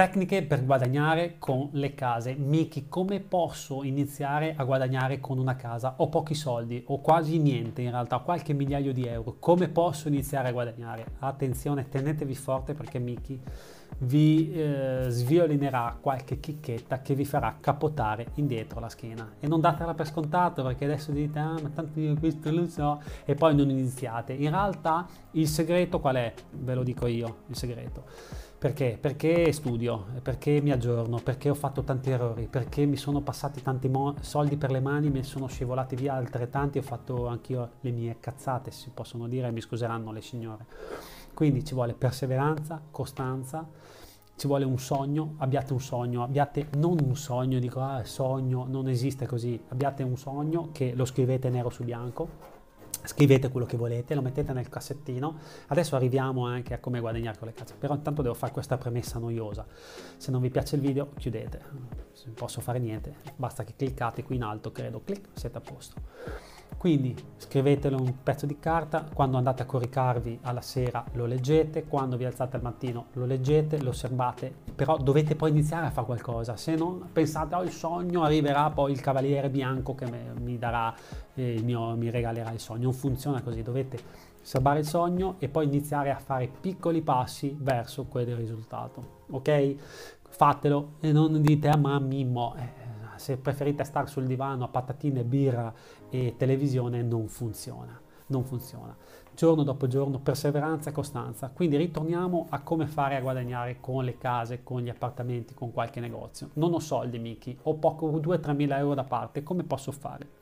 Tecniche per guadagnare con le case. Miki, come posso iniziare a guadagnare con una casa? Ho pochi soldi, ho quasi niente in realtà, qualche migliaio di euro. Come posso iniziare a guadagnare? Attenzione, tenetevi forte perché Miki vi eh, sviolinerà qualche chicchetta che vi farà capotare indietro la schiena. E non datela per scontato perché adesso dite, ah, ma tanto io questo lo so, e poi non iniziate. In realtà il segreto qual è? Ve lo dico io, il segreto perché? Perché studio, perché mi aggiorno, perché ho fatto tanti errori, perché mi sono passati tanti mo- soldi per le mani, mi sono scivolati via altrettanti, ho fatto anch'io le mie cazzate, si possono dire, mi scuseranno le signore. Quindi ci vuole perseveranza, costanza, ci vuole un sogno, abbiate un sogno, abbiate non un sogno, dico ah sogno, non esiste così, abbiate un sogno che lo scrivete nero su bianco, scrivete quello che volete, lo mettete nel cassettino. Adesso arriviamo anche a come guadagnare con le case, però intanto devo fare questa premessa noiosa. Se non vi piace il video, chiudete. Non posso fare niente, basta che cliccate qui in alto, credo, clic, siete a posto. Quindi scrivetelo un pezzo di carta, quando andate a coricarvi alla sera lo leggete, quando vi alzate al mattino lo leggete, lo osservate, però dovete poi iniziare a fare qualcosa, se non pensate oh il sogno arriverà poi il cavaliere bianco che mi darà, eh, mio, mi regalerà il sogno, non funziona così, dovete osservare il sogno e poi iniziare a fare piccoli passi verso quel risultato, ok? Fatelo e non dite a ah, ma Mimmo, eh, se preferite stare sul divano a patatine, birra e televisione non funziona, non funziona. Giorno dopo giorno, perseveranza e costanza. Quindi ritorniamo a come fare a guadagnare con le case, con gli appartamenti, con qualche negozio. Non ho soldi, Miki, ho poco, 2-3 mila euro da parte, come posso fare?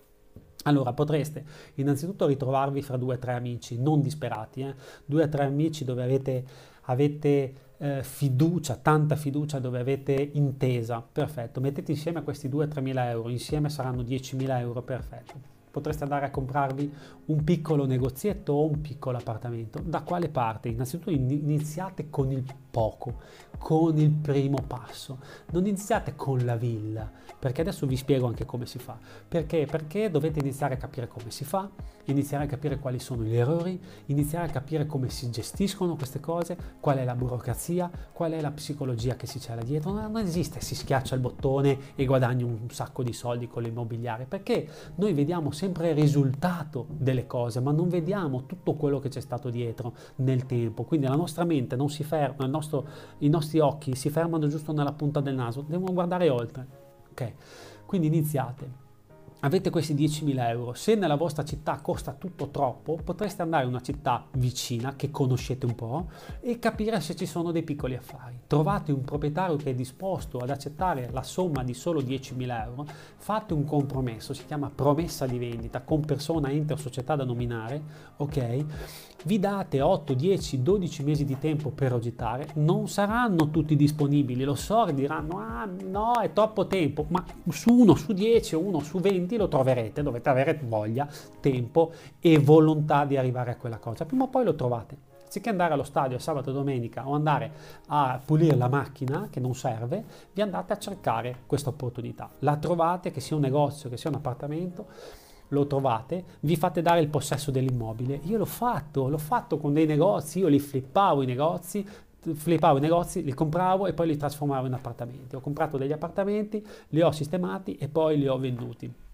Allora potreste innanzitutto ritrovarvi fra due o tre amici, non disperati, eh? due o tre amici dove avete, avete eh, fiducia, tanta fiducia, dove avete intesa, perfetto, mettete insieme questi 2-3 mila euro, insieme saranno 10 mila euro, perfetto potreste andare a comprarvi un piccolo negozietto o un piccolo appartamento. Da quale parte? Innanzitutto iniziate con il poco, con il primo passo. Non iniziate con la villa, perché adesso vi spiego anche come si fa. Perché? Perché dovete iniziare a capire come si fa, iniziare a capire quali sono gli errori, iniziare a capire come si gestiscono queste cose, qual è la burocrazia, qual è la psicologia che si c'è là dietro. Non esiste, si schiaccia il bottone e guadagni un sacco di soldi con l'immobiliare, perché noi vediamo sempre il risultato delle cose, ma non vediamo tutto quello che c'è stato dietro nel tempo. Quindi la nostra mente non si ferma, nostro, i nostri occhi si fermano giusto nella punta del naso, devono guardare oltre. Ok? Quindi iniziate avete questi 10.000 euro, se nella vostra città costa tutto troppo, potreste andare in una città vicina che conoscete un po' e capire se ci sono dei piccoli affari. Trovate un proprietario che è disposto ad accettare la somma di solo 10.000 euro, fate un compromesso, si chiama promessa di vendita con persona, ente o società da nominare, ok? Vi date 8, 10, 12 mesi di tempo per agitare, non saranno tutti disponibili, lo so, diranno ah no è troppo tempo, ma su uno su 10 o uno su 20 lo troverete, dovete avere voglia, tempo e volontà di arrivare a quella cosa, prima o poi lo trovate. Anziché andare allo stadio sabato e domenica o andare a pulire la macchina che non serve, vi andate a cercare questa opportunità. La trovate, che sia un negozio, che sia un appartamento, lo trovate, vi fate dare il possesso dell'immobile. Io l'ho fatto, l'ho fatto con dei negozi, io li flippavo i negozi, flippavo i negozi, li compravo e poi li trasformavo in appartamenti. Ho comprato degli appartamenti, li ho sistemati e poi li ho venduti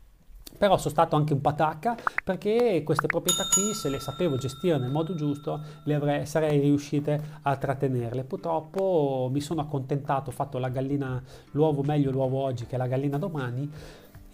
però sono stato anche un patacca perché queste proprietà qui se le sapevo gestire nel modo giusto avrei, sarei riuscite a trattenerle purtroppo mi sono accontentato ho fatto la gallina l'uovo meglio l'uovo oggi che la gallina domani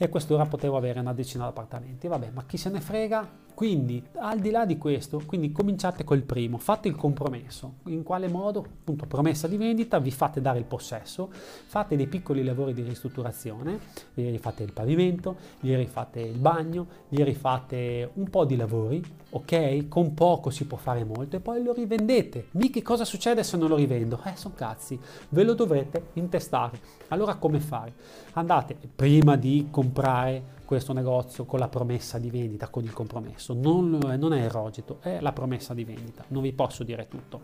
e a quest'ora potevo avere una decina di appartamenti. Vabbè, ma chi se ne frega? Quindi, al di là di questo, quindi cominciate col primo, fate il compromesso. In quale modo? Appunto, promessa di vendita, vi fate dare il possesso, fate dei piccoli lavori di ristrutturazione, gli rifate il pavimento, gli rifate il bagno, gli rifate un po' di lavori, ok? Con poco si può fare molto e poi lo rivendete. Mica cosa succede se non lo rivendo? Eh, sono cazzi, ve lo dovrete intestare. Allora come fare? Andate prima di comprare questo negozio con la promessa di vendita, con il compromesso. Non, non è il rogito, è la promessa di vendita. Non vi posso dire tutto.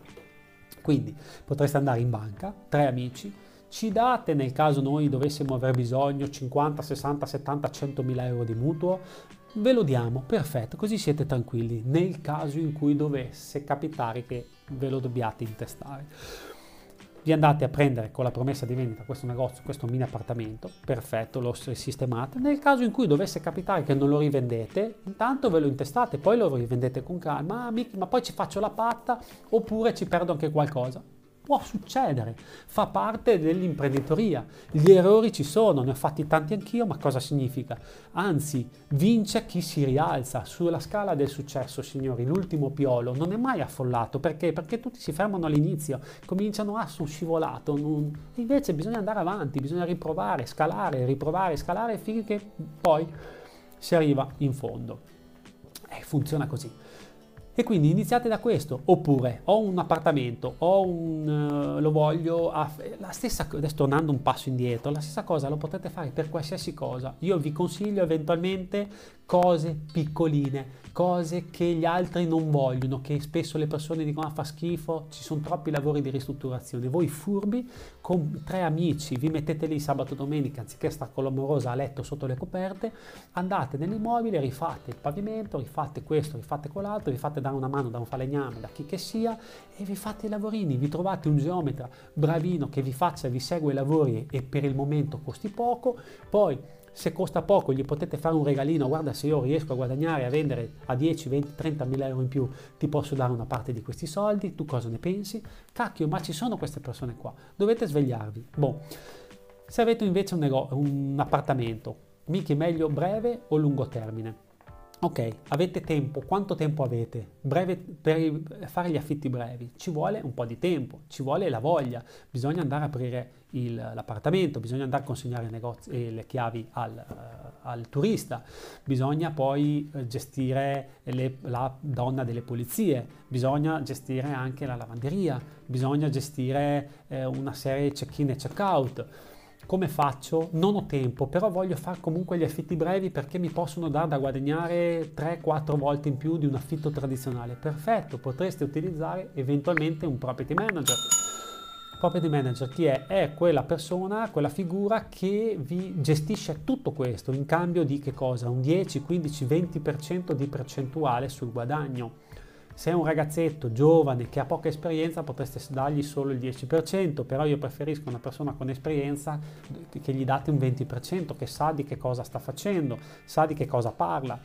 Quindi potreste andare in banca, tre amici, ci date nel caso noi dovessimo aver bisogno 50, 60, 70, 100 mila euro di mutuo, ve lo diamo, perfetto, così siete tranquilli nel caso in cui dovesse capitare che ve lo dobbiate intestare. Vi andate a prendere con la promessa di vendita questo negozio, questo mini appartamento, perfetto, lo sistemate. Nel caso in cui dovesse capitare che non lo rivendete, intanto ve lo intestate, poi lo rivendete con calma, ah, ma poi ci faccio la patta? Oppure ci perdo anche qualcosa può succedere, fa parte dell'imprenditoria. Gli errori ci sono, ne ho fatti tanti anch'io, ma cosa significa? Anzi, vince chi si rialza. Sulla scala del successo, signori, l'ultimo piolo non è mai affollato, perché? Perché tutti si fermano all'inizio, cominciano, ah, sono scivolato, non... invece bisogna andare avanti, bisogna riprovare, scalare, riprovare, scalare finché poi si arriva in fondo. E funziona così. E quindi iniziate da questo, oppure ho un appartamento, ho un, uh, lo voglio, a, la stessa, adesso tornando un passo indietro, la stessa cosa lo potete fare per qualsiasi cosa. Io vi consiglio eventualmente cose piccoline, cose che gli altri non vogliono, che spesso le persone dicono ah, fa schifo, ci sono troppi lavori di ristrutturazione. Voi furbi con tre amici vi mettete lì sabato domenica anziché stare con l'amorosa a letto sotto le coperte, andate nell'immobile, rifate il pavimento, rifate questo, rifate quell'altro, vi fate dare una mano da un falegname, da chi che sia e vi fate i lavorini, vi trovate un geometra bravino che vi faccia, vi segue i lavori e per il momento costi poco, poi se costa poco gli potete fare un regalino, guarda se io riesco a guadagnare, a vendere a 10, 20, 30 mila euro in più, ti posso dare una parte di questi soldi, tu cosa ne pensi? Cacchio, ma ci sono queste persone qua, dovete svegliarvi. Boh. Se avete invece un, nego- un appartamento, mica meglio breve o lungo termine? Ok, avete tempo, quanto tempo avete? Breve, per fare gli affitti brevi. Ci vuole un po' di tempo, ci vuole la voglia, bisogna andare a aprire il, l'appartamento, bisogna andare a consegnare negozi, eh, le chiavi al, uh, al, turista, bisogna poi eh, gestire le, la donna delle pulizie, bisogna gestire anche la lavanderia, bisogna gestire eh, una serie di check-in e check-out come faccio? Non ho tempo, però voglio fare comunque gli affitti brevi perché mi possono dare da guadagnare 3-4 volte in più di un affitto tradizionale. Perfetto, potreste utilizzare eventualmente un property manager. Property manager chi è? È quella persona, quella figura che vi gestisce tutto questo in cambio di che cosa? Un 10, 15, 20% di percentuale sul guadagno. Se è un ragazzetto giovane che ha poca esperienza potreste dargli solo il 10%, però io preferisco una persona con esperienza che gli date un 20%, che sa di che cosa sta facendo, sa di che cosa parla,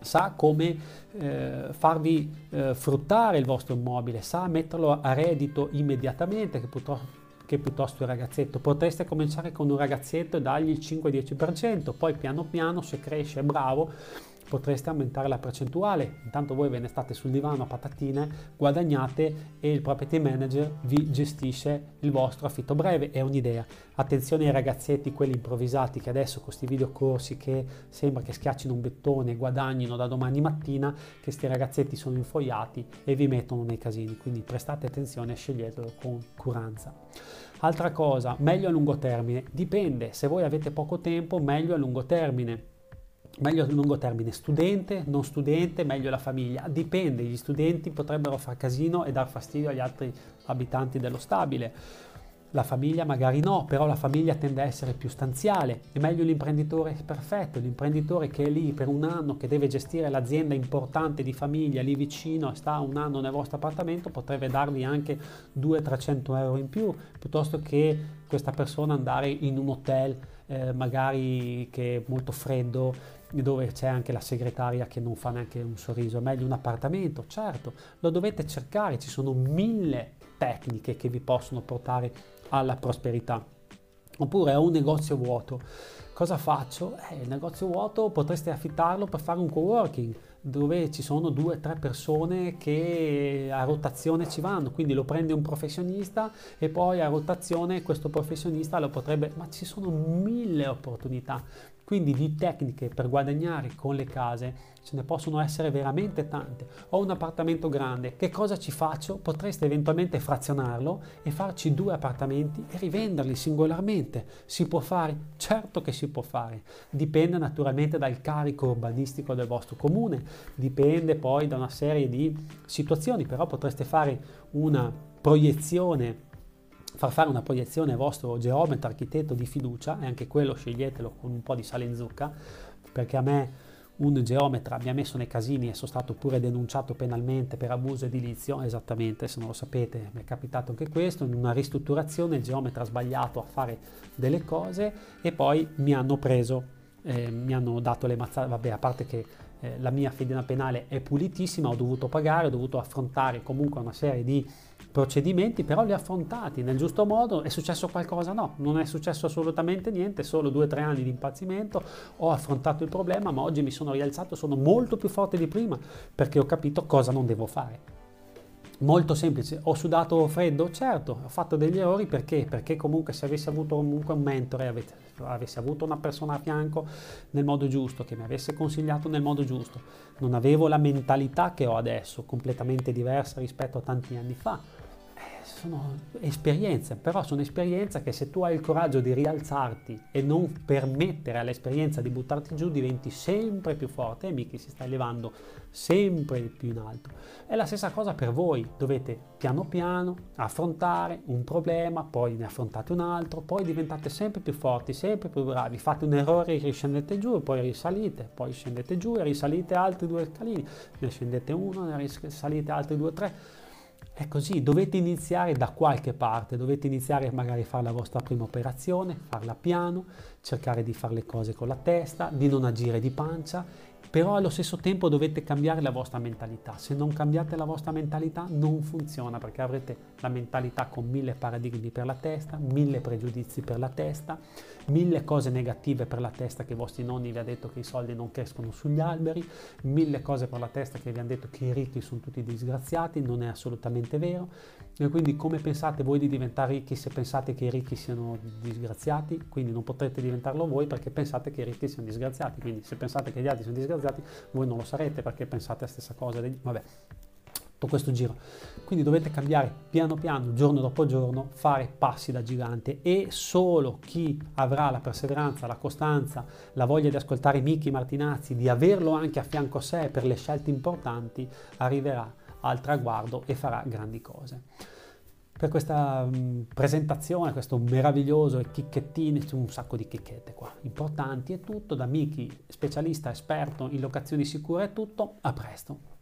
sa come eh, farvi eh, fruttare il vostro immobile, sa metterlo a reddito immediatamente, che purtroppo piuttosto il ragazzetto. Potreste cominciare con un ragazzetto e dargli il 5-10%, poi piano piano se cresce bravo potreste aumentare la percentuale. Intanto voi ve ne state sul divano a patatine, guadagnate e il property manager vi gestisce il vostro affitto breve. È un'idea. Attenzione ai ragazzetti, quelli improvvisati che adesso con questi videocorsi che sembra che schiaccino un bettone e guadagnino da domani mattina, che questi ragazzetti sono infoiati e vi mettono nei casini. Quindi prestate attenzione e sceglietelo con curanza. Altra cosa, meglio a lungo termine. Dipende, se voi avete poco tempo, meglio a lungo termine meglio a lungo termine, studente, non studente, meglio la famiglia, dipende, gli studenti potrebbero far casino e dar fastidio agli altri abitanti dello stabile. La famiglia magari no, però la famiglia tende a essere più stanziale. È meglio l'imprenditore perfetto, l'imprenditore che è lì per un anno, che deve gestire l'azienda importante di famiglia lì vicino, sta un anno nel vostro appartamento, potrebbe darvi anche 200-300 euro in più, piuttosto che questa persona andare in un hotel eh, magari che è molto freddo, dove c'è anche la segretaria che non fa neanche un sorriso, è meglio un appartamento, certo, lo dovete cercare, ci sono mille tecniche che vi possono portare alla prosperità. Oppure ho un negozio vuoto, cosa faccio? Eh, il negozio vuoto potreste affittarlo per fare un co-working dove ci sono due o tre persone che a rotazione ci vanno, quindi lo prende un professionista e poi a rotazione questo professionista lo potrebbe, ma ci sono mille opportunità, quindi di tecniche per guadagnare con le case ce ne possono essere veramente tante. Ho un appartamento grande, che cosa ci faccio? Potreste eventualmente frazionarlo e farci due appartamenti e rivenderli singolarmente. Si può fare? Certo che si può fare. Dipende naturalmente dal carico urbanistico del vostro comune, dipende poi da una serie di situazioni, però potreste fare una proiezione far fare una proiezione al vostro geometra, architetto di fiducia, e anche quello sceglietelo con un po' di sale in zucca, perché a me un geometra mi ha messo nei casini e sono stato pure denunciato penalmente per abuso edilizio, esattamente, se non lo sapete mi è capitato anche questo, in una ristrutturazione il geometra ha sbagliato a fare delle cose e poi mi hanno preso, eh, mi hanno dato le mazzate, vabbè a parte che eh, la mia fedina penale è pulitissima, ho dovuto pagare, ho dovuto affrontare comunque una serie di procedimenti, però li ho affrontati nel giusto modo. È successo qualcosa? No, non è successo assolutamente niente, solo due o tre anni di impazzimento. Ho affrontato il problema, ma oggi mi sono rialzato, sono molto più forte di prima perché ho capito cosa non devo fare. Molto semplice, ho sudato freddo? Certo, ho fatto degli errori perché? Perché comunque se avessi avuto comunque un mentore, avessi avuto una persona a fianco nel modo giusto, che mi avesse consigliato nel modo giusto, non avevo la mentalità che ho adesso, completamente diversa rispetto a tanti anni fa sono esperienze, però sono esperienze che se tu hai il coraggio di rialzarti e non permettere all'esperienza di buttarti giù, diventi sempre più forte e Miki si sta elevando sempre più in alto. È la stessa cosa per voi, dovete piano piano affrontare un problema, poi ne affrontate un altro, poi diventate sempre più forti, sempre più bravi, fate un errore riscendete giù, poi risalite, poi scendete giù e risalite altri due scalini, ne scendete uno, ne risalite altri due o tre è così, dovete iniziare da qualche parte, dovete iniziare magari a fare la vostra prima operazione, farla piano, cercare di fare le cose con la testa, di non agire di pancia però allo stesso tempo dovete cambiare la vostra mentalità. Se non cambiate la vostra mentalità non funziona perché avrete la mentalità con mille paradigmi per la testa, mille pregiudizi per la testa, mille cose negative per la testa che i vostri nonni vi hanno detto che i soldi non crescono sugli alberi, mille cose per la testa che vi hanno detto che i ricchi sono tutti disgraziati, non è assolutamente vero. E quindi come pensate voi di diventare ricchi se pensate che i ricchi siano disgraziati? Quindi non potrete diventarlo voi perché pensate che i ricchi siano disgraziati. Quindi se pensate che gli altri sono disgraziati, voi non lo sarete perché pensate la stessa cosa. Vabbè, tutto questo giro. Quindi dovete cambiare piano piano, giorno dopo giorno, fare passi da gigante e solo chi avrà la perseveranza, la costanza, la voglia di ascoltare Miki Martinazzi, di averlo anche a fianco a sé per le scelte importanti, arriverà al traguardo e farà grandi cose per questa um, presentazione, questo meraviglioso e chicchettini, un sacco di chicchette qua, importanti, è tutto, da Miki, specialista, esperto in locazioni sicure è tutto, a presto.